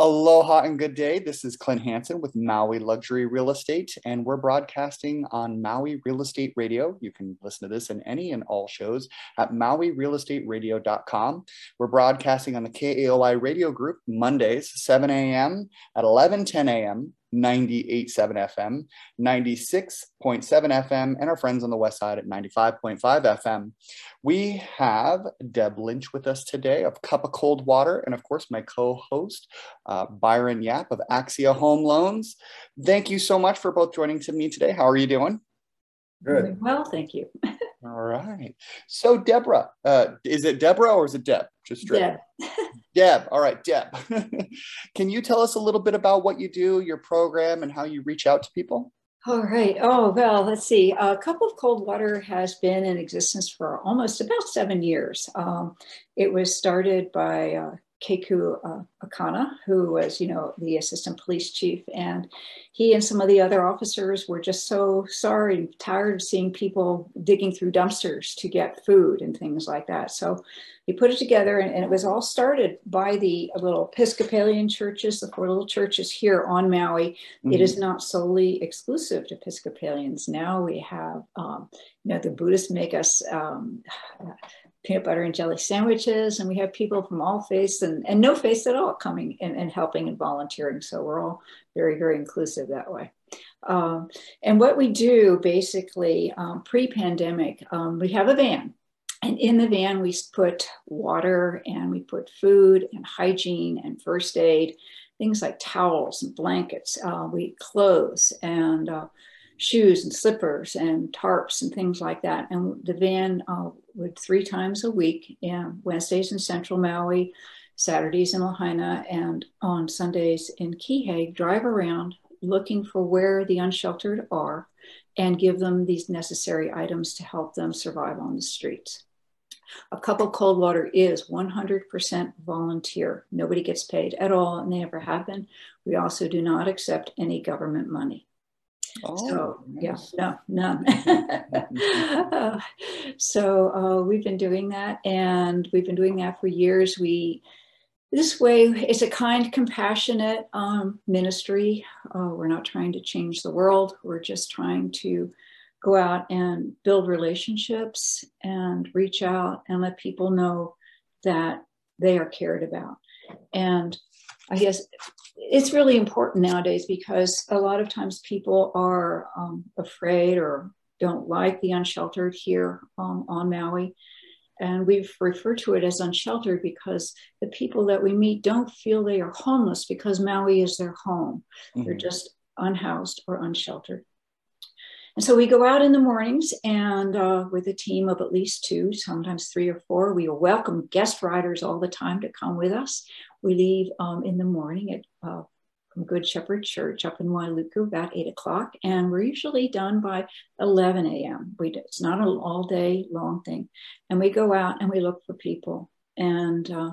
Aloha and good day. This is Clint Hansen with Maui Luxury Real Estate, and we're broadcasting on Maui Real Estate Radio. You can listen to this in any and all shows at mauirealestateradio.com. We're broadcasting on the KAOI radio group Mondays, 7 a.m. at 11 10 a.m. 98.7 FM, 96.7 FM, and our friends on the west side at 95.5 FM. We have Deb Lynch with us today of Cup of Cold Water, and of course, my co host, uh, Byron Yap of Axia Home Loans. Thank you so much for both joining to me today. How are you doing? Good. Well, thank you. All right. So, Deborah, uh, is it Deborah or is it Deb? Just straight. Deb. Deb. All right, Deb. Can you tell us a little bit about what you do, your program, and how you reach out to people? All right. Oh, well, let's see. A Cup of Cold Water has been in existence for almost about seven years. Um, it was started by uh, Keku uh, Akana, who was, you know, the assistant police chief. And he and some of the other officers were just so sorry and tired of seeing people digging through dumpsters to get food and things like that. So he put it together, and, and it was all started by the little Episcopalian churches, the four little churches here on Maui. Mm-hmm. It is mm-hmm. not solely exclusive to Episcopalians. Now we have, um, you know, the Buddhists make us. Um, peanut butter and jelly sandwiches. And we have people from all faiths and, and no faiths at all coming and, and helping and volunteering. So we're all very, very inclusive that way. Um, and what we do basically um, pre pandemic, um, we have a van. And in the van, we put water and we put food and hygiene and first aid, things like towels and blankets, uh, we clothes and uh, shoes and slippers and tarps and things like that. And the van uh, would three times a week, yeah, Wednesdays in Central Maui, Saturdays in Lahaina, and on Sundays in Kihei, drive around looking for where the unsheltered are and give them these necessary items to help them survive on the streets. A cup of cold water is 100% volunteer. Nobody gets paid at all, and they never have been. We also do not accept any government money. Oh, so nice. yeah, no, none. uh, so uh, we've been doing that, and we've been doing that for years. We this way is a kind, compassionate um, ministry. Uh, we're not trying to change the world. We're just trying to go out and build relationships and reach out and let people know that they are cared about. And I guess it's really important nowadays because a lot of times people are um, afraid or don't like the unsheltered here um, on Maui. And we've referred to it as unsheltered because the people that we meet don't feel they are homeless because Maui is their home. Mm-hmm. They're just unhoused or unsheltered. And so we go out in the mornings and uh, with a team of at least two, sometimes three or four, we welcome guest riders all the time to come with us. We leave um, in the morning at uh, from Good Shepherd Church up in Wailuku about eight o'clock, and we're usually done by 11 a.m. We do, it's not an all day long thing, and we go out and we look for people. And uh,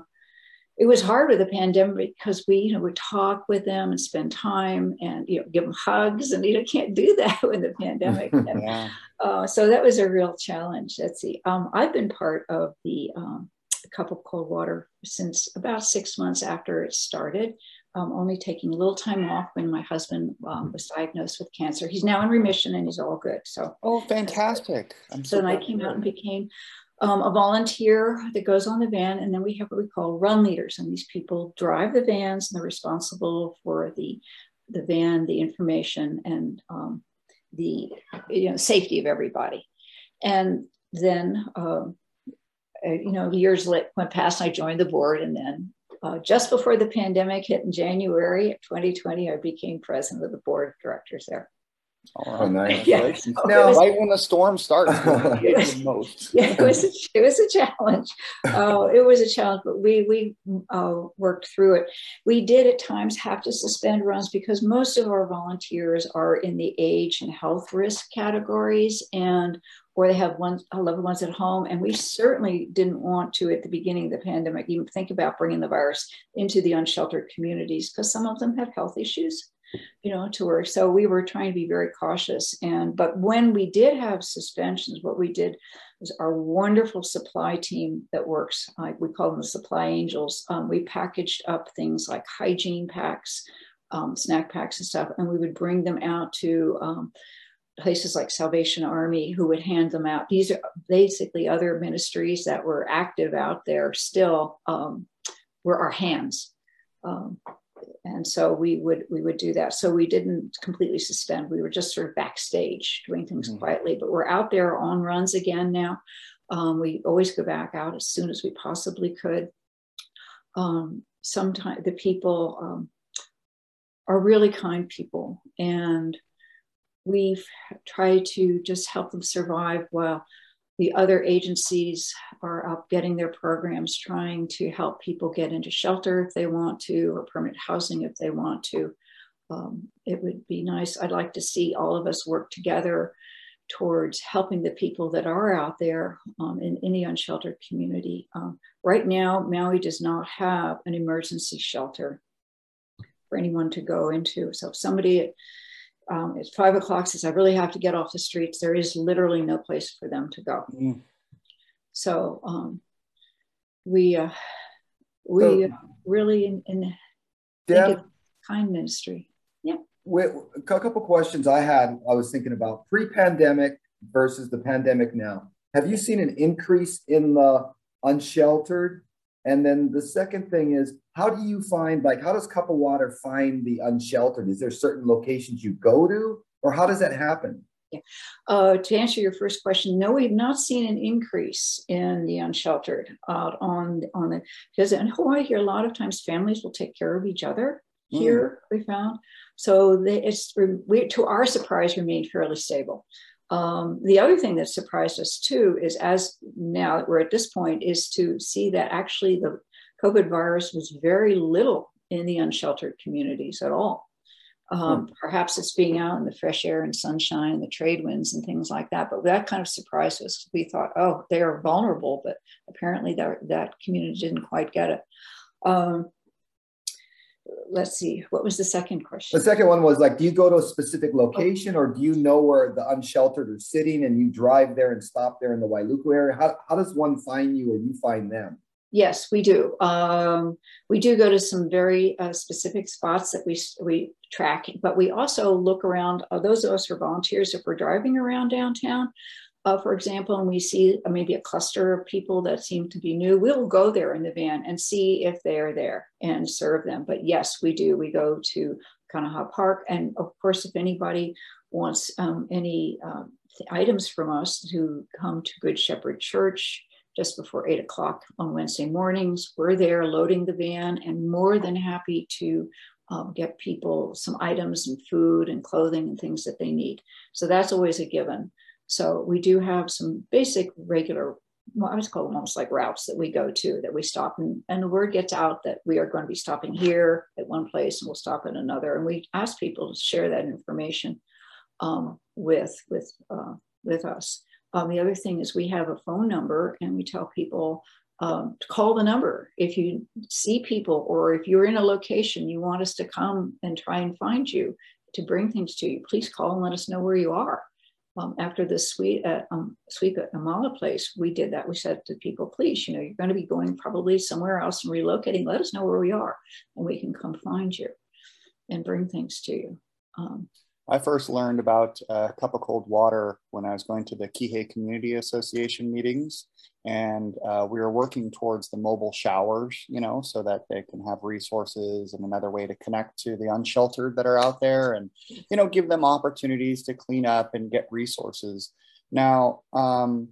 it was hard with the pandemic because we you know would talk with them and spend time and you know give them hugs, and you know can't do that with the pandemic. yeah. uh, so that was a real challenge. Let's see. Um, I've been part of the um, cup of cold water since about six months after it started. Um, only taking a little time off when my husband um, was diagnosed with cancer. He's now in remission and he's all good. So, oh, fantastic! I'm so, so then I came out and became um, a volunteer that goes on the van, and then we have what we call run leaders, and these people drive the vans and they're responsible for the the van, the information, and um, the you know safety of everybody. And then um, uh, you know, years went past, and I joined the board, and then uh, just before the pandemic hit in January of 2020, I became president of the board of directors there. Oh, nice. yeah. now, was, right when the storm starts, it was, yeah, it was a, it was a challenge. Oh, it was a challenge, but we we uh, worked through it. We did at times have to suspend runs because most of our volunteers are in the age and health risk categories, and or they have one loved ones at home. And we certainly didn't want to, at the beginning of the pandemic, even think about bringing the virus into the unsheltered communities because some of them have health issues, you know, to work. So we were trying to be very cautious. And but when we did have suspensions, what we did was our wonderful supply team that works. Uh, we call them the supply angels. Um, we packaged up things like hygiene packs, um, snack packs, and stuff, and we would bring them out to um, places like Salvation Army, who would hand them out. These are basically other ministries that were active out there still. Um, were our hands. Um, and so we would we would do that. So we didn't completely suspend. We were just sort of backstage doing things mm-hmm. quietly but we're out there on runs again now. Um, we always go back out as soon as we possibly could. Um, sometimes the people um, are really kind people and we've tried to just help them survive while the other agencies are up getting their programs trying to help people get into shelter if they want to or permanent housing if they want to. Um, it would be nice i'd like to see all of us work together towards helping the people that are out there um, in, the unsheltered community. Um, right now maui does not have an emergency shelter for anyone to go into. So if somebody um, it's five o'clock says i really have to get off the streets. There is literally no place for them to go. Mm. so um, we uh, we so, really in, in Deb, kind ministry. Yeah. A couple questions i had i was thinking about pre-pandemic versus the pandemic now. Have you seen an increase in the unsheltered and then the second thing is, how do you find, like, how does Cup of Water find the unsheltered? Is there certain locations you go to, or how does that happen? Yeah. Uh, to answer your first question, no, we've not seen an increase in the unsheltered out on on the because in Hawaii here a lot of times families will take care of each other. Mm. Here mm. we found so they, it's we, to our surprise remained fairly stable. Um, the other thing that surprised us too is as now that we're at this point is to see that actually the COVID virus was very little in the unsheltered communities at all. Um, hmm. Perhaps it's being out in the fresh air and sunshine, and the trade winds and things like that. But that kind of surprised us. We thought, oh, they are vulnerable, but apparently that, that community didn't quite get it. Um, let's see, what was the second question? The second one was like, do you go to a specific location or do you know where the unsheltered are sitting and you drive there and stop there in the Wailuku area? How, how does one find you or you find them? Yes, we do. Um, we do go to some very uh, specific spots that we we track, but we also look around. Uh, those of us who are volunteers, if we're driving around downtown, uh, for example, and we see uh, maybe a cluster of people that seem to be new, we'll go there in the van and see if they're there and serve them. But yes, we do. We go to Kanaha Park. And of course, if anybody wants um, any um, items from us to come to Good Shepherd Church just before eight o'clock on Wednesday mornings, we're there loading the van and more than happy to um, get people some items and food and clothing and things that they need. So that's always a given. So we do have some basic regular, well, I was call them almost like routes that we go to that we stop and, and the word gets out that we are going to be stopping here at one place and we'll stop at another. And we ask people to share that information um, with, with, uh, with us. Um, the other thing is we have a phone number and we tell people um, to call the number if you see people or if you're in a location you want us to come and try and find you to bring things to you please call and let us know where you are um, after the sweep at um, sweep at Amala Place, we did that. We said to people, please, you know, you're going to be going probably somewhere else and relocating. Let us know where we are, and we can come find you and bring things to you. Um, I first learned about a cup of cold water when I was going to the Kihei Community Association meetings, and uh, we were working towards the mobile showers, you know, so that they can have resources and another way to connect to the unsheltered that are out there, and you know, give them opportunities to clean up and get resources. Now, um,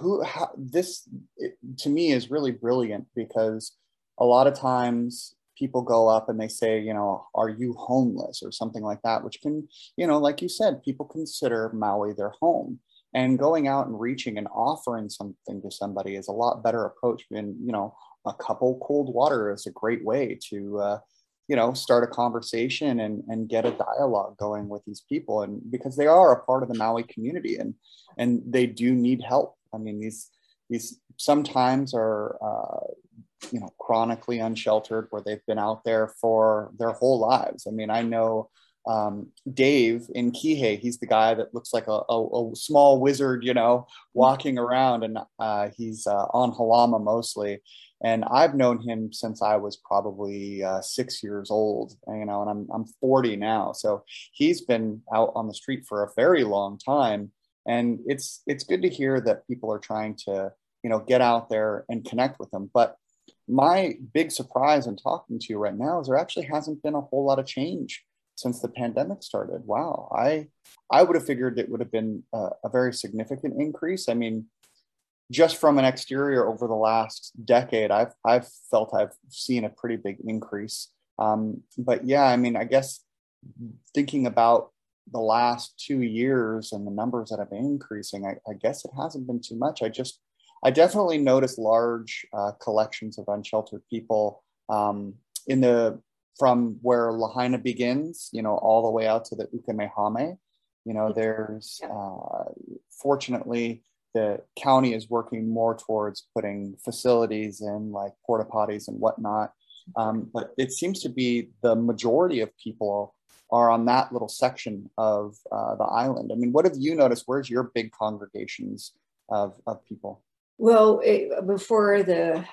who how, this it, to me is really brilliant because a lot of times people go up and they say, you know, are you homeless or something like that, which can, you know, like you said, people consider Maui their home. And going out and reaching and offering something to somebody is a lot better approach. And, you know, a couple cold water is a great way to, uh, you know, start a conversation and, and get a dialogue going with these people. And because they are a part of the Maui community and, and they do need help. I mean, these, these sometimes are, uh, you know chronically unsheltered where they've been out there for their whole lives i mean i know um, Dave in Kihei, he's the guy that looks like a, a, a small wizard, you know, walking around, and uh, he's uh, on Halama mostly. And I've known him since I was probably uh, six years old, you know, and I'm I'm 40 now, so he's been out on the street for a very long time. And it's it's good to hear that people are trying to, you know, get out there and connect with them. But my big surprise in talking to you right now is there actually hasn't been a whole lot of change since the pandemic started. Wow, I I would have figured it would have been a, a very significant increase. I mean, just from an exterior over the last decade, I've I've felt I've seen a pretty big increase. Um, but yeah, I mean, I guess thinking about the last two years and the numbers that have been increasing, I, I guess it hasn't been too much. I just I definitely noticed large uh, collections of unsheltered people um, in the from where Lahaina begins, you know, all the way out to the Ukumehame. You know, there's uh, fortunately the county is working more towards putting facilities in like porta potties and whatnot. Um, but it seems to be the majority of people are on that little section of uh, the island. I mean, what have you noticed? Where's your big congregations of, of people? Well, it, before the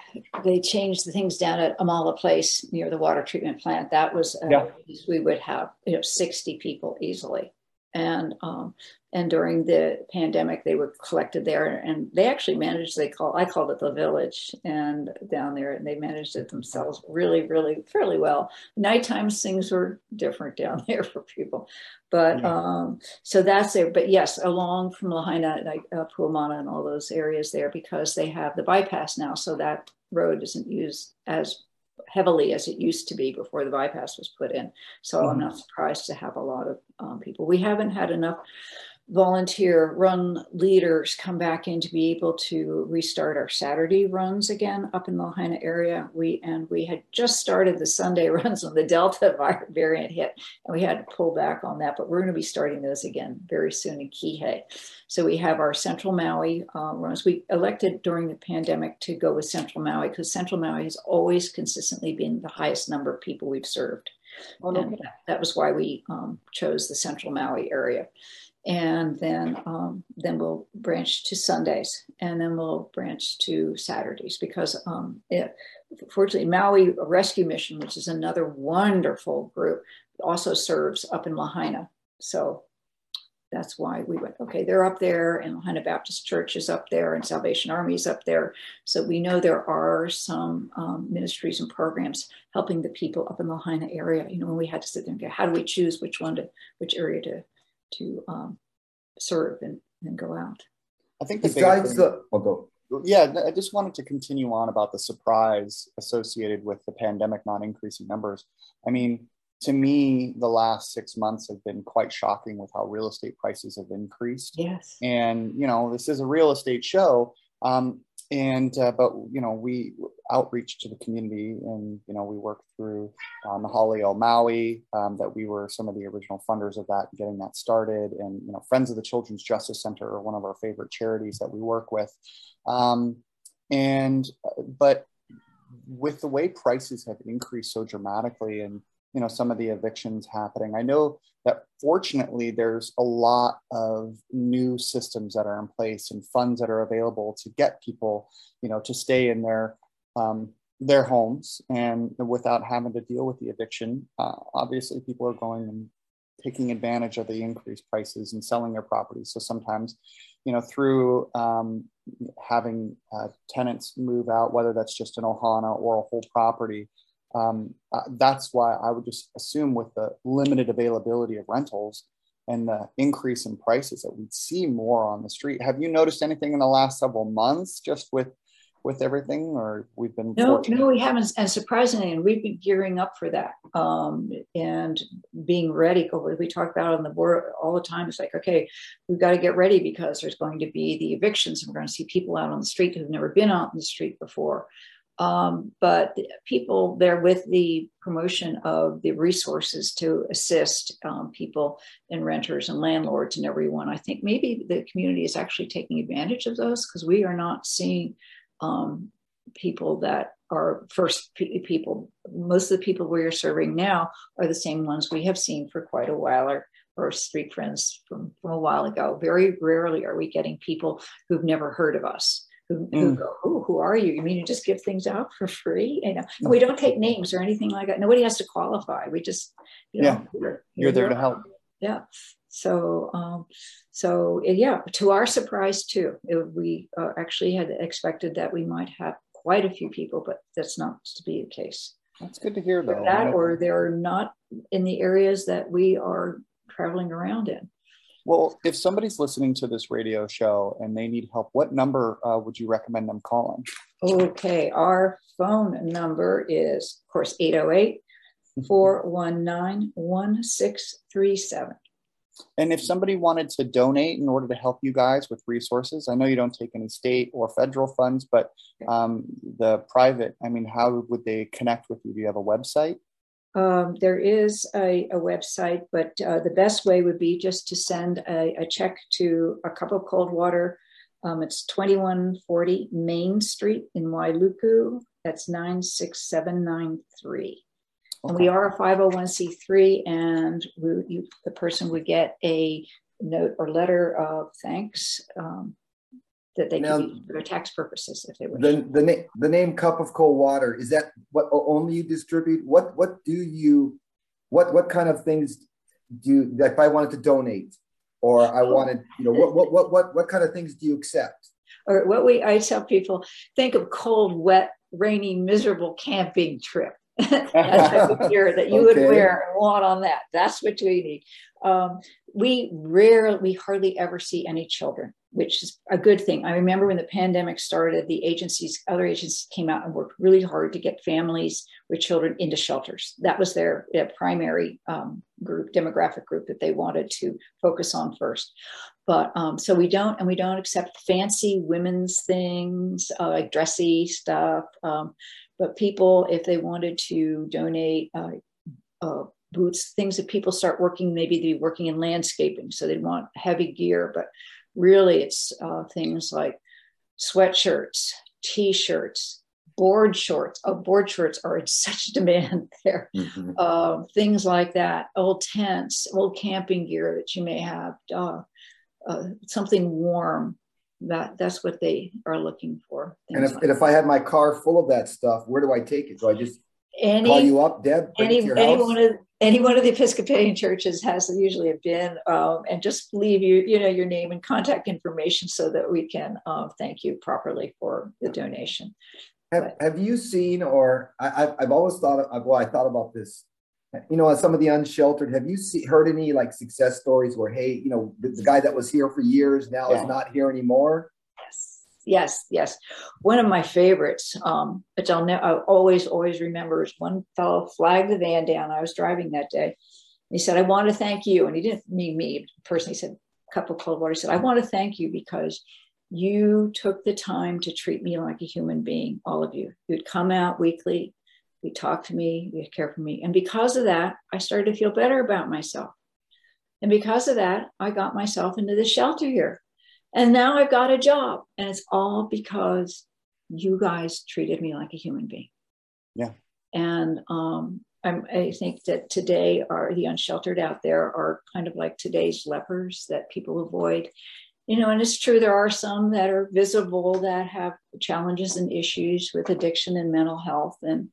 they changed the things down at Amala Place near the water treatment plant, that was uh, yeah. we would have you know sixty people easily, and um, and during the pandemic they were collected there and they actually managed they call i called it the village and down there and they managed it themselves really really fairly well. Nighttime things were different down there for people. But yeah. um, so that's there but yes along from lahaina like uh, puamana and all those areas there because they have the bypass now so that road isn't used as heavily as it used to be before the bypass was put in. So mm-hmm. I'm not surprised to have a lot of um, people. We haven't had enough volunteer run leaders come back in to be able to restart our Saturday runs again up in the Lahaina area. We and we had just started the Sunday runs when the Delta variant hit, and we had to pull back on that. But we're going to be starting those again very soon in Kihei. So we have our Central Maui uh, runs. We elected during the pandemic to go with Central Maui because Central Maui has always consistently been the highest number of people we've served. Oh, and that, that was why we um, chose the Central Maui area and then um, then we'll branch to Sundays, and then we'll branch to Saturdays because um, it, fortunately Maui Rescue Mission, which is another wonderful group, also serves up in Lahaina. So that's why we went. Okay, they're up there, and Lahaina Baptist Church is up there, and Salvation Army is up there. So we know there are some um, ministries and programs helping the people up in the Lahaina area. You know, when we had to sit there and go, how do we choose which one to, which area to to um, serve and, and go out. I think the besides the oh, go. Yeah, I just wanted to continue on about the surprise associated with the pandemic not increasing numbers. I mean, to me, the last six months have been quite shocking with how real estate prices have increased. Yes. And, you know, this is a real estate show. Um, and uh, but you know we outreach to the community and you know we work through um, the Holly O Maui um, that we were some of the original funders of that getting that started. And you know Friends of the Children's Justice Center are one of our favorite charities that we work with. Um, and uh, but with the way prices have increased so dramatically and you know some of the evictions happening. I know that fortunately there's a lot of new systems that are in place and funds that are available to get people you know to stay in their um, their homes and without having to deal with the eviction. Uh, obviously people are going and taking advantage of the increased prices and selling their properties. So sometimes you know through um, having uh, tenants move out whether that's just an ohana or a whole property um, uh, that's why I would just assume with the limited availability of rentals and the increase in prices that we'd see more on the street. Have you noticed anything in the last several months just with with everything or we've been no fortunate? no we haven't and surprisingly and we've been gearing up for that um, and being ready because we talk about on the board all the time it's like okay we've got to get ready because there's going to be the evictions and we're going to see people out on the street who've never been out on the street before um, but people there with the promotion of the resources to assist um, people and renters and landlords and everyone, I think maybe the community is actually taking advantage of those because we are not seeing um, people that are first people. Most of the people we are serving now are the same ones we have seen for quite a while or, or street friends from, from a while ago. Very rarely are we getting people who've never heard of us. Who, mm. who go, oh, who are you? You mean you just give things out for free? You know, we don't take names or anything like that. Nobody has to qualify. We just, you know, yeah, you're, you're there to help. Yeah. So, um, so yeah, to our surprise too, it, we uh, actually had expected that we might have quite a few people, but that's not to be the case. That's good to hear, though. That or they're not in the areas that we are traveling around in. Well, if somebody's listening to this radio show and they need help, what number uh, would you recommend them calling? Okay, our phone number is, of course, 808 419 1637. And if somebody wanted to donate in order to help you guys with resources, I know you don't take any state or federal funds, but um, the private, I mean, how would they connect with you? Do you have a website? Um, there is a, a website, but uh, the best way would be just to send a, a check to a cup of cold water. Um, it's 2140 Main Street in Wailuku. That's 96793. Okay. And we are a 501c3, and we, you, the person would get a note or letter of thanks um, that they now, can use for their tax purposes if they wish. The, the, na- the name Cup of Cold Water, is that what only you distribute? What what do you, what what kind of things do you, if I wanted to donate or I wanted, you know, what, what, what, what, what kind of things do you accept? Or what we, I tell people, think of cold, wet, rainy, miserable camping trip that gear that you okay. would wear and want on that. That's what we need. Um, we rarely, we hardly ever see any children, which is a good thing. I remember when the pandemic started, the agencies, other agencies came out and worked really hard to get families with children into shelters. That was their, their primary um, group, demographic group that they wanted to focus on first. But um, so we don't, and we don't accept fancy women's things uh, like dressy stuff. Um, but people, if they wanted to donate uh, uh, boots, things that people start working, maybe they'd be working in landscaping, so they'd want heavy gear. But really, it's uh, things like sweatshirts, t-shirts, board shorts. Oh, board shorts are in such demand there. Mm-hmm. Uh, things like that. Old tents, old camping gear that you may have. Uh, uh, something warm that that's what they are looking for. And if, like and if I had my car full of that stuff, where do I take it? Do I just any, call you up, Deb? Any, any one of any one of the Episcopalian churches has usually have been, um, and just leave you you know your name and contact information so that we can uh, thank you properly for the donation. Have, have you seen, or I, I've always thought, of, well, I thought about this you know, as some of the unsheltered, have you see, heard any like success stories where, hey, you know, the, the guy that was here for years now yeah. is not here anymore? Yes, yes. One of my favorites, um, which I'll, ne- I'll always, always remember, is one fellow flagged the van down. I was driving that day. He said, I want to thank you. And he didn't mean me personally. He said, a cup of cold water. He said, I want to thank you because you took the time to treat me like a human being, all of you. You'd come out weekly you talk to me, you care for me. And because of that, I started to feel better about myself. And because of that, I got myself into the shelter here. And now I've got a job. And it's all because you guys treated me like a human being. Yeah. And um, i think that today are the unsheltered out there are kind of like today's lepers that people avoid. You know, and it's true, there are some that are visible that have challenges and issues with addiction and mental health. And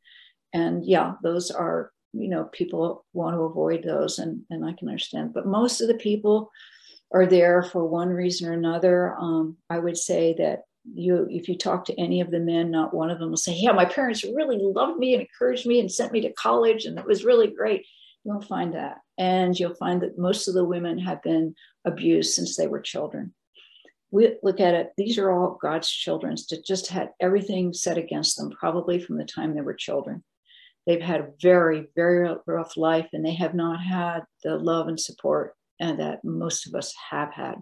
and yeah those are you know people want to avoid those and and i can understand but most of the people are there for one reason or another um, i would say that you if you talk to any of the men not one of them will say yeah my parents really loved me and encouraged me and sent me to college and it was really great. You won't find that. And you'll find that most of the women have been abused since they were children. We look at it these are all god's children that just had everything set against them probably from the time they were children. They've had a very, very rough life and they have not had the love and support uh, that most of us have had.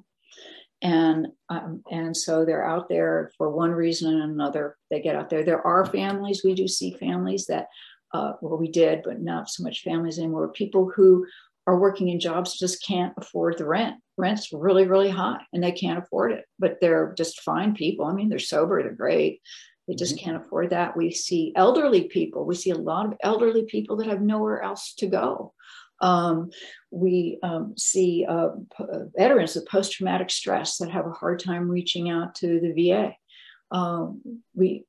And um, and so they're out there for one reason and another. They get out there. There are families. We do see families that, uh, well, we did, but not so much families anymore. People who are working in jobs just can't afford the rent. Rent's really, really high, and they can't afford it. But they're just fine people. I mean, they're sober. They're great They just mm-hmm. can't afford that. We see elderly people. We see a lot of elderly people that have nowhere else to go. Um, we um, see uh, p- uh, veterans with post traumatic stress that have a hard time reaching out to the VA. Um, we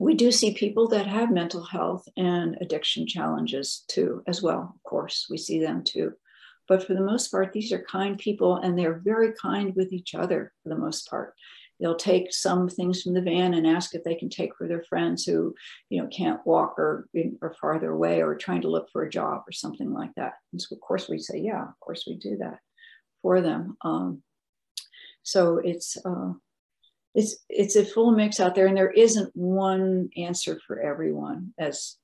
we do see people that have mental health and addiction challenges too, as well. Of course, we see them too. But for the most part, these are kind people and they're very kind with each other for the most part. They'll take some things from the van and ask if they can take for their friends who, you know, can't walk or or farther away or trying to look for a job or something like that. And so of course we say, yeah, of course we do that for them. Um, so it's uh, it's it's a full mix out there, and there isn't one answer for everyone, as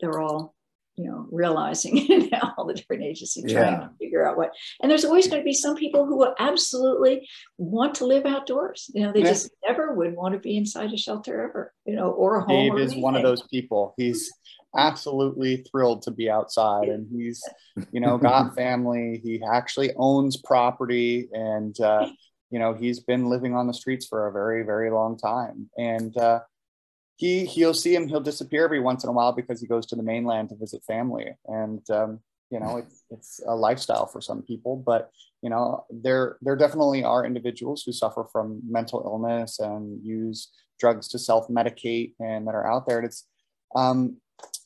they're all you know realizing all the different agencies trying to figure out what and there's always going to be some people who will absolutely want to live outdoors. You know they yeah. just never would want to be inside a shelter ever you know or a home dave is one of those people. He's absolutely thrilled to be outside and he's you know got family. He actually owns property and uh, you know he's been living on the streets for a very very long time. And uh, he he'll see him he'll disappear every once in a while because he goes to the mainland to visit family and um, you know it's, it's a lifestyle for some people but you know there there definitely are individuals who suffer from mental illness and use drugs to self-medicate and that are out there and it's um,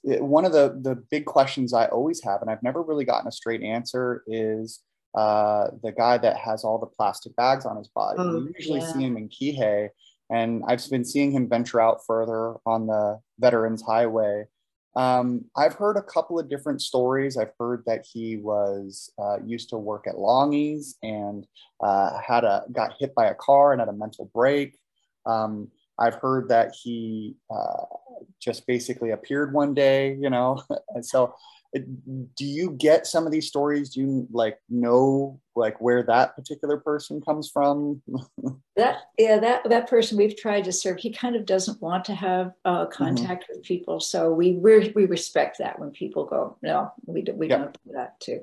it, one of the the big questions i always have and i've never really gotten a straight answer is uh, the guy that has all the plastic bags on his body. Oh, you usually yeah. see him in Kihei, and I've been seeing him venture out further on the Veterans Highway. Um, I've heard a couple of different stories. I've heard that he was uh, used to work at Longhi's and uh, had a got hit by a car and had a mental break. Um, I've heard that he uh, just basically appeared one day, you know, and so do you get some of these stories? Do you like know like where that particular person comes from? That yeah that that person we've tried to serve he kind of doesn't want to have uh, mm-hmm. contact mm-hmm. with people. So we we respect that when people go no we, do, we don't do that too.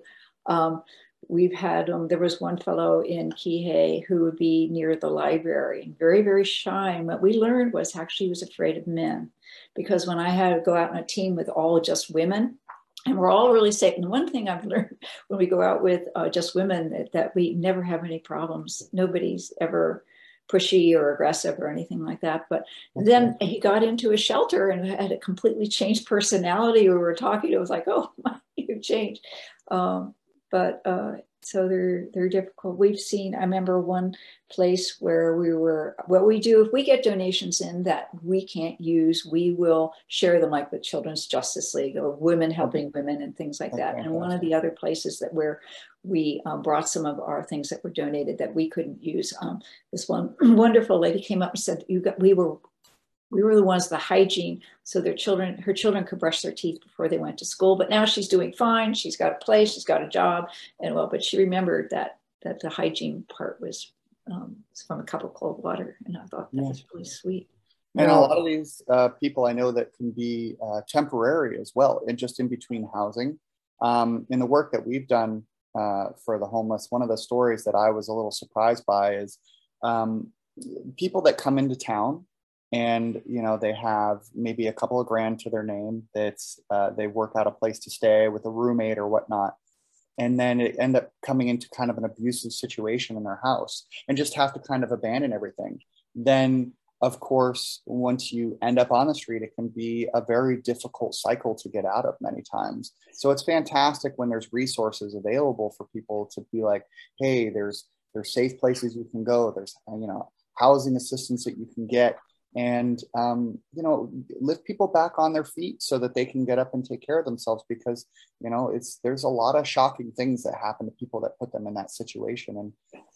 Um, we've had um, there was one fellow in Kihei who would be near the library and very very shy. And what we learned was actually he was afraid of men. Because when i had to go out on a team with all just women and we're all really safe. And one thing I've learned when we go out with uh, just women that, that we never have any problems. Nobody's ever pushy or aggressive or anything like that. But okay. then he got into a shelter and had a completely changed personality. We were talking, it was like, oh, my, you've changed. Um, but uh, so they're they're difficult. We've seen. I remember one place where we were. What we do if we get donations in that we can't use, we will share them like with Children's Justice League or Women Helping Women and things like that. And one of the other places that where we um, brought some of our things that were donated that we couldn't use. Um, this one wonderful lady came up and said, "You got we were we were the ones the hygiene so their children her children could brush their teeth before they went to school but now she's doing fine. She's got a place she's got a job and well but she remembered that that the hygiene part was um, from a cup of cold water and i thought that yeah. was really sweet. And a lot of these uh, people i know that can be uh, temporary as well and just in between housing. Um, in the work that we've done uh, for the homeless one of the stories that i was a little surprised by is um, people that come into town and you know they have maybe a couple of grand to their name that's uh, they work out a place to stay with a roommate or whatnot. And then it end up coming into kind of an abusive situation in their house and just have to kind of abandon everything. Then of course once you end up on the street it can be a very difficult cycle to get out of many times. So it's fantastic when there's resources available for people to be like hey there's there's safe places you can go. There's you know housing assistance that you can get and um, you know lift people back on their feet so that they can get up and take care of themselves because you know it's there's a lot of shocking things that happen to people that put them in that situation. And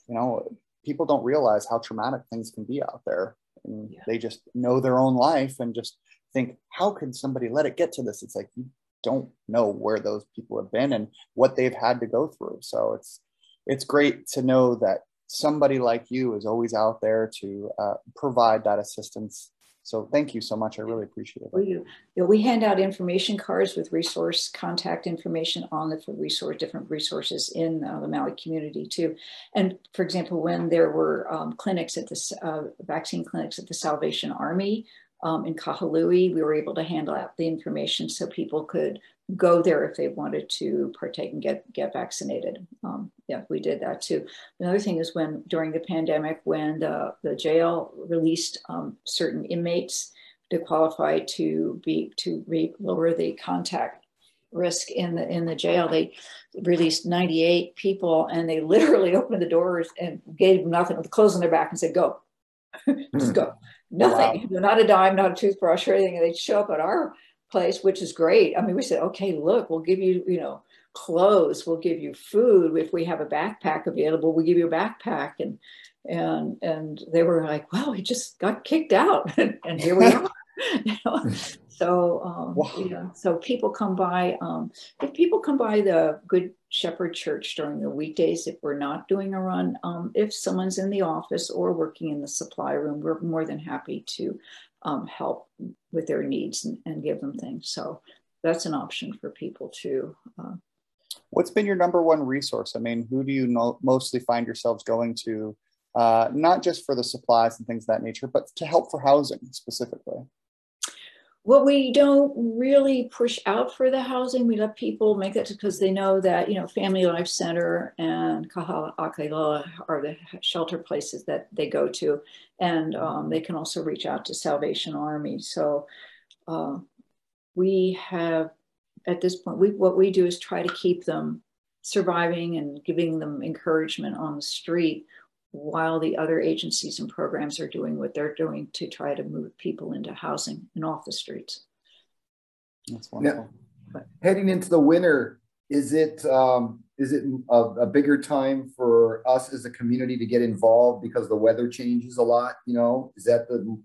you know people don't realize how traumatic things can be out there. And yeah. they just know their own life and just think how can somebody let it get to this? It's like you don't know where those people have been and what they've had to go through. So it's it's great to know that somebody like you is always out there to uh, provide that assistance. So thank you so much. I really appreciate it. We, we hand out information cards with resource contact information on the resource different resources in uh, the Maui community too. And for example, when there were um, clinics at the uh, vaccine clinics at the Salvation Army, um, in Kahului. We were able to handle out the information so people could go there if they wanted to partake and get get vaccinated. Um, yeah, we did that too. Another thing is when during the pandemic, when the, the jail released um, certain inmates to qualify to be to re- lower the contact risk in the in the jail, they released 98 people, and they literally opened the doors and gave them nothing with clothes on their back and said, "Go, just go." Nothing, wow. not a dime, not a toothbrush or anything. And they'd show up at our place, which is great. I mean, we said, okay, look, we'll give you, you know, clothes, we'll give you food. If we have a backpack available, we'll give you a backpack. And and and they were like, wow, we just got kicked out, and here we are. you know? So um, wow. yeah, so people come by. Um, if people come by the Good Shepherd Church during the weekdays, if we're not doing a run, um, if someone's in the office or working in the supply room, we're more than happy to um, help with their needs and, and, give them things. So that's an option for people too. Uh, What's been your number one resource? I mean, who do you know, mostly find yourselves going to, uh, not just for the supplies and things of that nature, but to help for housing specifically? Well, we don't really push out for the housing. We let people make that because they know that, you know, Family Life Center and Ka Hale A Ke Ola are the shelter places that they go to. And um, they can also reach out to Salvation Army. So uh, we have, at this point, we, what we do is try to keep them surviving and giving them encouragement on the street while the other agencies and programs are doing what they're doing to try to move people into housing and off the streets. That's wonderful. Now, heading into the winter, is it um, is it a, a, bigger time for us as a community to get involved because the weather changes a lot? You know, is that the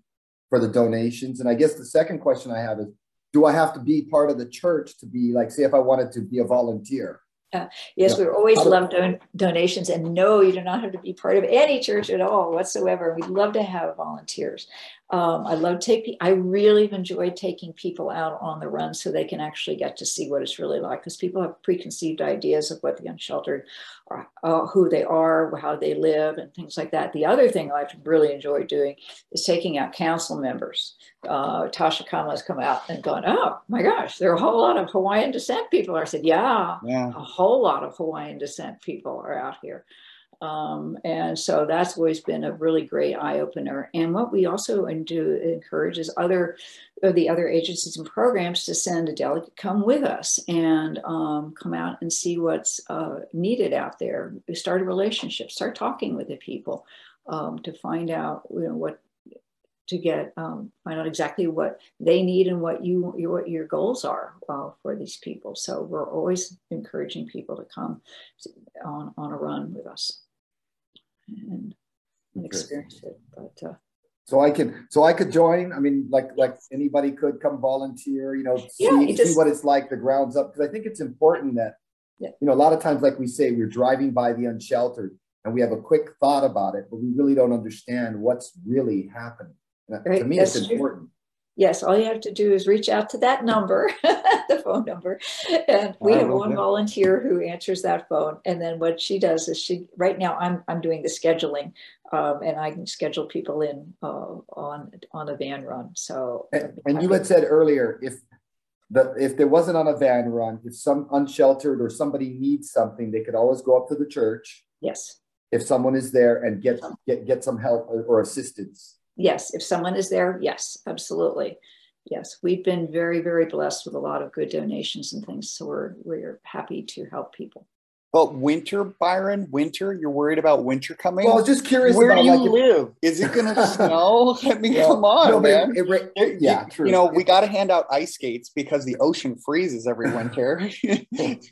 for the donations? And I guess the second question I have is, do I have to be part of the church to be like, say, if I wanted to be a volunteer? Uh, yes, yeah. we always love don- donations, and no, you do not have to be part of any church at all whatsoever. We'd love to have volunteers. Um, I love take. I really enjoy taking people out on the run so they can actually get to see what it's really like. Because people have preconceived ideas of what the unsheltered are, uh, who they are, how they live, and things like that. The other thing I've really enjoy doing is taking out council members. Uh, Tasha Kama has come out and gone, oh my gosh, there are a whole lot of Hawaiian descent people. I said, yeah, yeah, a whole lot of Hawaiian descent people are out here. Um, and so that's always been a really great eye opener. And what we also do encourage is other the other agencies and programs to send a delegate come with us and um, come out and see what's uh, needed out there. Start a relationship, start talking with the people um, to find out you know what to get um, find out exactly what they need and what you your, what your goals are uh, for these people. So we're always encouraging people to come on on a run with us and, and experience it. But uh, so I can so I could join. I mean, like like anybody could come volunteer. You know, see, yeah, just, see what it's like the grounds up because I think it's important that yeah. you know a lot of times, like we say, we're driving by the unsheltered and we have a quick thought about it, but we really don't understand what's really happening. Right. To me, That's it's important. Yes, all you have to do is reach out to that number, the phone number, and we have one volunteer who answers that phone. And then what she does is she. Right now, I'm I'm doing the scheduling, um, and I can schedule people in uh, on on a van run. So, and, and you had said earlier if the if there wasn't on a van run, if some unsheltered or somebody needs something, they could always go up to the church. Yes. If someone is there and get get get some help or assistance yes, if someone is there, yes, absolutely. Yes, we've been very, very blessed with a lot of good donations and things. So we're we're happy to help people. But winter, Byron, winter, you're worried about winter coming? Well, I was just curious Where about do you like live? Is it going to snow? I mean, yeah. come on, no, man. It, it, it, yeah, true. You know, we got to hand out ice skates because the ocean freezes every winter. that,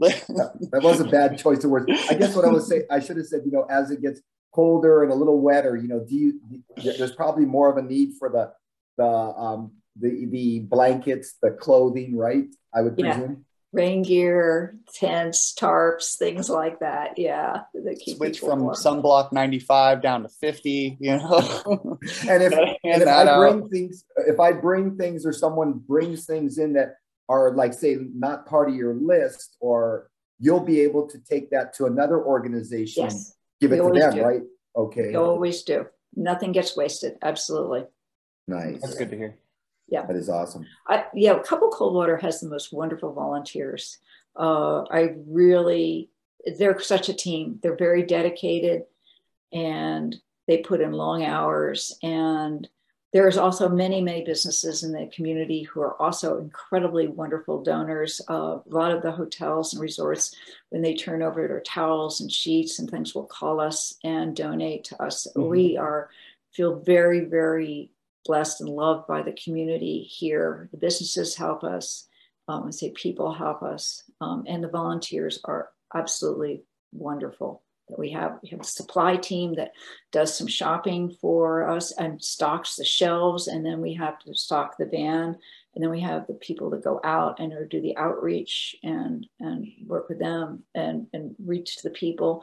that was a bad choice of words. I guess what I was saying, I should have said, you know, as it gets colder and a little wetter, you know, do you, there's probably more of a need for the, the, um, the, the blankets, the clothing, right? I would presume. Yeah. Rain gear, tents, tarps, things like that. Yeah. Switch from warm. sunblock 95 down to 50, you know. and if, and if I out. bring things, if I bring things or someone brings things in that are like, say, not part of your list, or you'll be able to take that to another organization yes give it to them, do. right? Okay. You always do. Nothing gets wasted. Absolutely. Nice. That's good to hear. Yeah. That is awesome. I, yeah, Couple Cold Water has the most wonderful volunteers. Uh, I really, they're such a team. They're very dedicated and they put in long hours. And there's also many, many businesses in the community who are also incredibly wonderful donors. Uh, a lot of the hotels and resorts, when they turn over their towels and sheets and things, will call us and donate to us. Mm-hmm. We are feel very, very blessed and loved by the community here. The businesses help us. Um, I say people help us, um, and the volunteers are absolutely wonderful. We have we have a supply team that does some shopping for us and stocks the shelves, and then we have to stock the van, and then we have the people that go out and do the outreach and and work with them and and reach the people.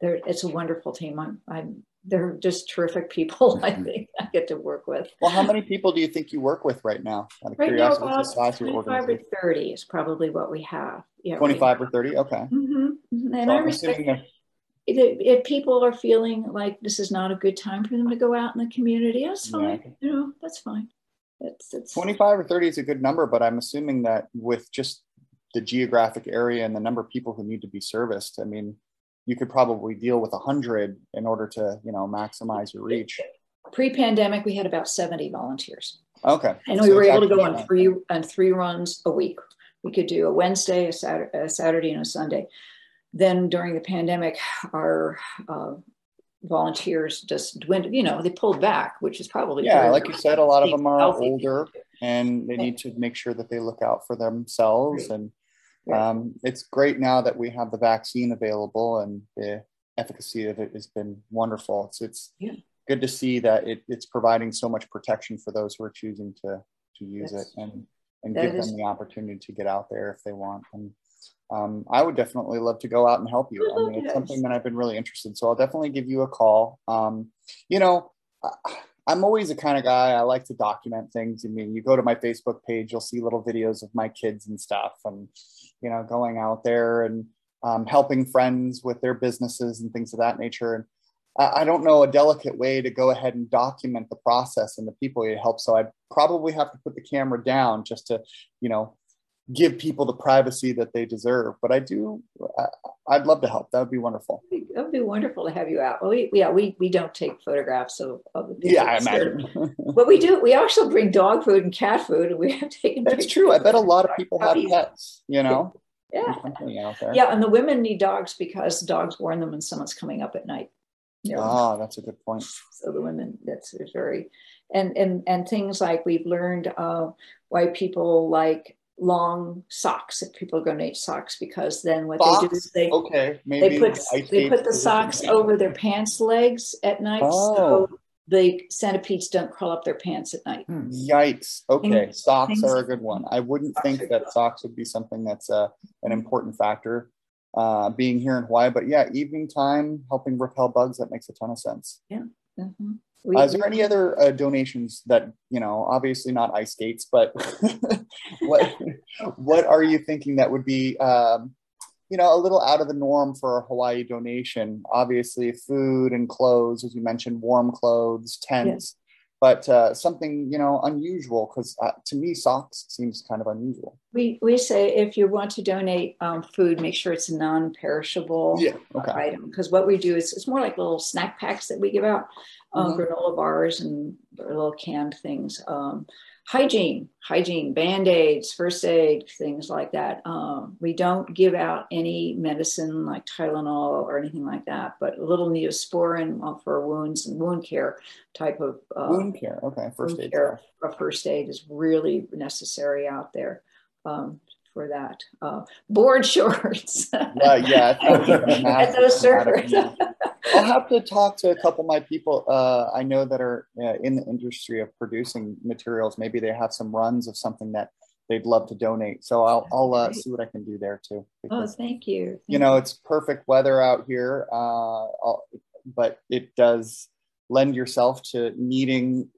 They're, it's a wonderful team. I'm I'm they're just terrific people. I mm-hmm. think I get to work with. Well, how many people do you think you work with right now? Out of right now, about twenty-five or thirty is probably what we have. Yeah, twenty-five or thirty. Okay. Mm-hmm. mm-hmm. And so I respect. If, if, people are feeling like this is not a good time for them to go out in the community, that's fine. Yeah. You know, that's fine. It's, it's 25 or 30 is a good number, but I'm assuming that with just the geographic area and the number of people who need to be serviced, I mean, you could probably deal with 100 in order to you know maximize your reach pre-pandemic we had about 70 volunteers okay and so we were able to go on three on three runs a week we could do a wednesday a saturday, a saturday and a sunday then during the pandemic our uh, volunteers just dwindled you know they pulled back which is probably yeah like you said a lot of them are older and they need to make sure that they look out for themselves and um, it's great now that we have the vaccine available and the efficacy of it has been wonderful. It's, it's yeah. good to see that it, it's providing so much protection for those who are choosing to, to use it and, and give is, them the opportunity to get out there if they want. And um, I would definitely love to go out and help you. I mean, it's something that I've been really interested. In, so I'll definitely give you a call. Um, you know, I'm always the kind of guy I like to document things. I mean, you go to my Facebook page, you'll see little videos of my kids and stuff, and you know, going out there and um, helping friends with their businesses and things of that nature. And I, I, don't know a delicate way to go ahead and document the process and the people you help. So I'd probably have to put the camera down just to, you know, give people the privacy that they deserve. But I do, I, would love to help. That would be wonderful. It would be wonderful to have you out. Well, we, yeah, we, we don't take photographs of, of the people. Yeah, I imagine. but we do, we also bring dog food and cat food and we have taken That's true. I bet a lot of people have pets, you know? Yeah. Yeah. And the women need dogs because dogs warn them when someone's coming up at night. Yeah. Oh, that's a good point. So the women, that's very, and, and, and things like we've learned uh, why people like long socks if people donate socks because then what socks? they do is they okay Maybe they put they put the socks over their pants legs at night oh. so the centipedes don't crawl up their pants at night. Hmm. Yikes! Okay, socks things, are a good one. I wouldn't think that socks would be something that's uh, an important factor uh, being here in Hawaii, but yeah, evening time helping repel bugs that makes a ton of sense. Yeah. Mm-hmm. We, uh, is there any other uh, donations that you know? Obviously not ice skates, but what what are you thinking that would be um, you know a little out of the norm for a Hawaii donation? Obviously, food and clothes, as you mentioned, warm clothes, tents. Yes. But uh, something you know unusual because uh, to me socks seems kind of unusual. We we say if you want to donate um, food, make sure it's a non-perishable yeah, okay. item because what we do is it's more like little snack packs that we give out um, mm-hmm. granola bars and little canned things. Um, hygiene, hygiene, band aids, first aid, things like that. Um, we don't give out any medicine like Tylenol or anything like that, but a little neosporin for wounds and wound care type of uh, wound care. Okay, first aid. Care, first aid is really necessary out there. Um, for that. Uh, board shorts. uh, yeah, at those servers. I'll have to talk to a couple of my people uh, I know that are uh, in the industry of producing materials. Maybe they have some runs of something that they'd love to donate. So I'll, I'll uh, see what I can do there too. Because, oh, thank you. Thank you know, it's perfect weather out here, uh, but it does lend yourself to needing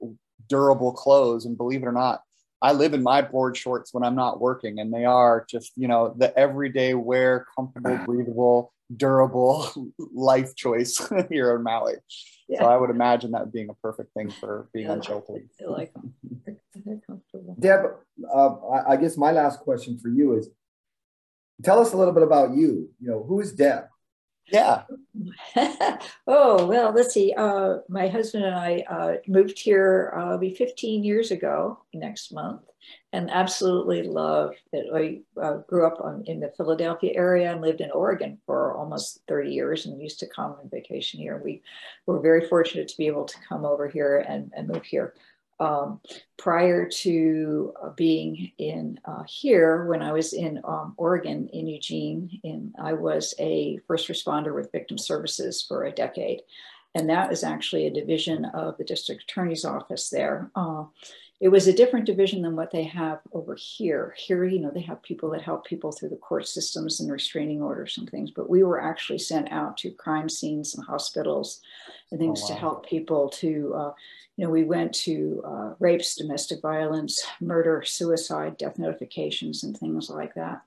durable clothes. And believe it or not, I live in my board shorts when I'm not working, and they are just, you know, the everyday wear, comfortable, breathable, durable life choice here in Maui. Yeah. So I would imagine that being a perfect thing for being yeah, unsheltered. I like them. They're comfortable. Deb, uh, I guess my last question for you is tell us a little bit about you. You know, who is Deb? Yeah. oh, well, let's see. Uh, my husband and I uh, moved here uh, be 15 years ago next month and absolutely love it. I uh, grew up on, in the Philadelphia area and lived in Oregon for almost 30 years and used to come on vacation here. We were very fortunate to be able to come over here and, and move here. Um, prior to uh, being in uh, here, when I was in um, Oregon, in Eugene, in, I was a first responder with victim services for a decade. And that is actually a division of the district attorney's office there. Uh, it was a different division than what they have over here. Here, you know, they have people that help people through the court systems and restraining orders and things, but we were actually sent out to crime scenes and hospitals and things oh, wow. to help people to uh, you know, we went to uh, rapes, domestic violence, murder, suicide, death notifications, and things like that.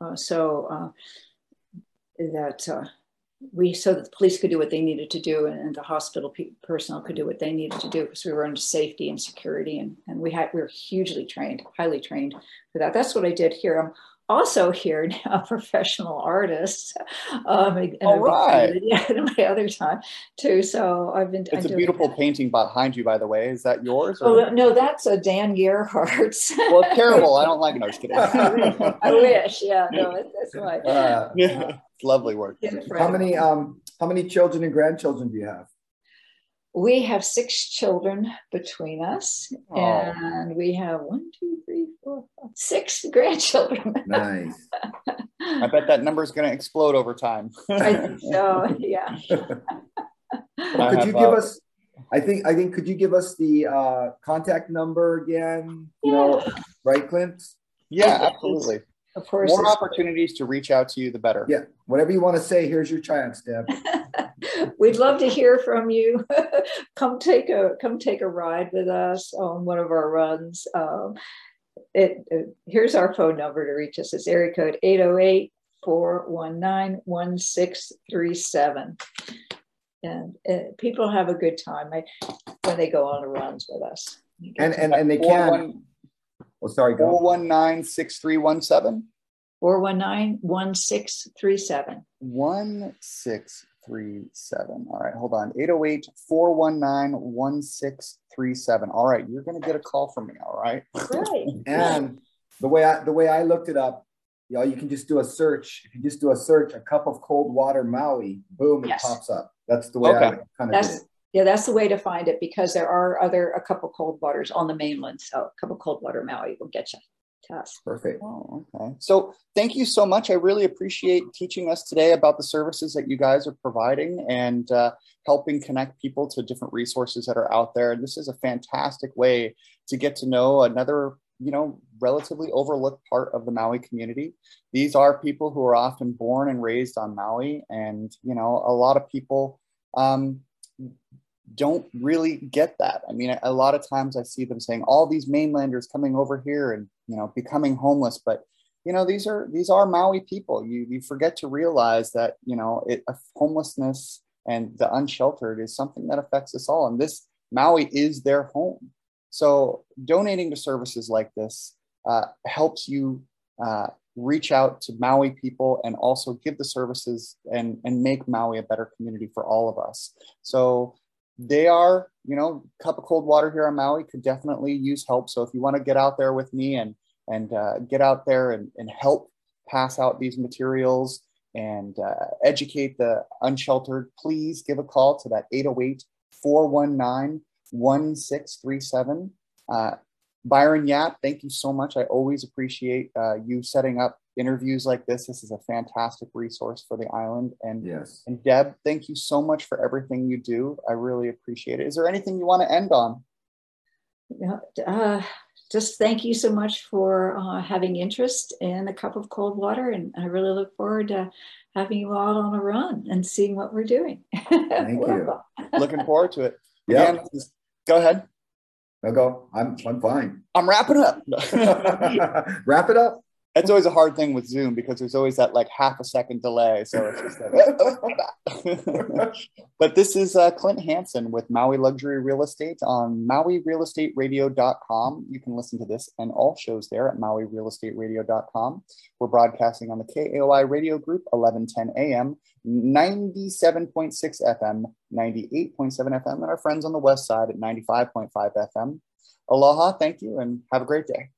Uh, so uh, that uh, we, so that the police could do what they needed to do, and, and the hospital pe- personnel could do what they needed to do, because we were under safety and security, and, and we had we were hugely trained, highly trained for that. That's what I did here. I'm also here now, professional artist. Um, and All right. Yeah, in my other time too. So I've been. It's I'm a beautiful that. painting behind you, by the way. Is that yours? Or? Oh no, that's a Dan Gerhartz. well, terrible. I don't like it. No, just kidding. I wish. Yeah, no, that's right. Uh, yeah, it's lovely work. How many um how many children and grandchildren do you have? We have six children between us, oh. and we have one, two, three, four, five, six grandchildren. Nice. I bet that number is going to explode over time. I think so. Yeah. well, could you give uh, us? I think. I think. Could you give us the uh, contact number again? You yeah. know, right, Clint? Yeah, absolutely. Of course. More opportunities to reach out to you, the better. Yeah. Whatever you want to say, here's your chance, Deb. We'd love to hear from you. come take a come take a ride with us on one of our runs. Um, it, it, here's our phone number to reach us. It's area code 808 419 1637. And uh, people have a good time I, when they go on the runs with us. And, and, and they can. Oh, sorry, go. 419 6317. 419 1637. 1637. All right, hold on. 808 419 1637. All right, you're going to get a call from me. All right. Right. and the way I the way I looked it up, you know, you can just do a search. If you just do a search, a cup of cold water Maui, boom, it pops up. That's the way okay. I kind of did it. Yeah, that's the way to find it because there are other a couple cold waters on the mainland. So a cup of cold water Maui will get you to us. Perfect. Oh, okay. So thank you so much. I really appreciate teaching us today about the services that you guys are providing and uh, helping connect people to different resources that are out there. And this is a fantastic way to get to know another you know relatively overlooked part of the maui community these are people who are often born and raised on maui and you know a lot of people um, don't really get that. I mean, a lot of times I see them saying all these mainlanders coming over here and you know becoming homeless, but you know these are these are Maui people. You you forget to realize that you know it, homelessness and the unsheltered is something that affects us all, and this Maui is their home. So donating to services like this uh, helps you uh, reach out to Maui people and also give the services and, and make Maui a better community for all of us. So they are, you know, cup of cold water here on Maui could definitely use help. So if you want to get out there with me and and uh, get out there and, and help pass out these materials and uh, educate the unsheltered, please give a call to that 808 419 1637. Byron Yap, thank you so much. I always appreciate uh, you setting up interviews like this. This is a fantastic resource for the island. And yes. And Deb, thank you so much for everything you do. I really appreciate it. Is there anything you want to end on? Uh, just thank you so much for uh, having interest in a cup of cold water, and I really look forward to having you all on a run and seeing what we're doing. Thank you. Looking forward to it. Yeah. Go ahead. I'll go. I'm I'm fine. I'm wrapping up. Wrap it up. It's always a hard thing with Zoom because there's always that like half a second delay. So it's just like, but this is uh, Clint Hansen with Maui Luxury Real Estate on MauiRealEstateRadio.com. You can listen to this and all shows there at MauiRealEstateRadio.com. We're broadcasting on the KAOI radio group, 1110 AM, 97.6 FM, 98.7 FM, and our friends on the west side at 95.5 FM. Aloha, thank you, and have a great day.